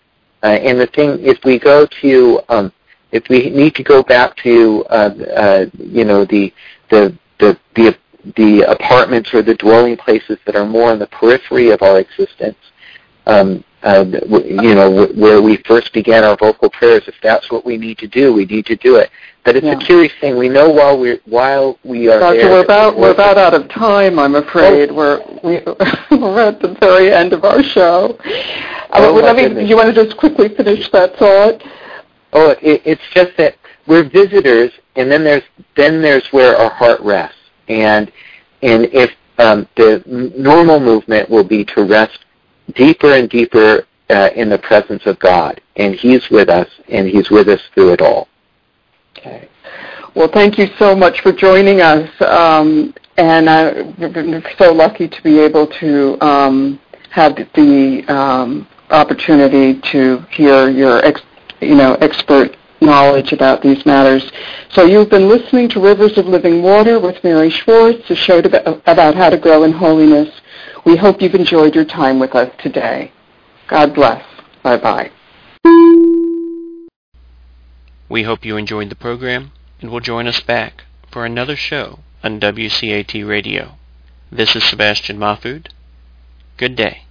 Uh, and the thing, if we go to, um, if we need to go back to, uh, uh, you know, the, the the the the apartments or the dwelling places that are more on the periphery of our existence, um, uh, you know, where we first began our vocal prayers. If that's what we need to do, we need to do it. But it's Yeah. a curious thing. We know while we while we are Doctor, there, we're about we're about out of time. I'm Oh. afraid we're we, [laughs] we're at the very end of our show. Oh, well, let me, do you want to just quickly finish that thought? Oh, it, it's just that we're visitors, and then there's then there's where our heart rests, and and if um, the normal movement will be to rest deeper and deeper uh, in the presence of God, and He's with us, and He's with us through it all. Okay. Well, thank you so much for joining us, um, and I'm so lucky to be able to um, have the um, opportunity to hear your, ex, you know, expert knowledge about these matters. So you've been listening to Rivers of Living Water with Mary Schwartz, a show about how to grow in holiness. We hope you've enjoyed your time with us today. God bless. Bye-bye. We hope you enjoyed the program and will join us back for another show on WCAT Radio. This is Sebastian Mahfood. Good day.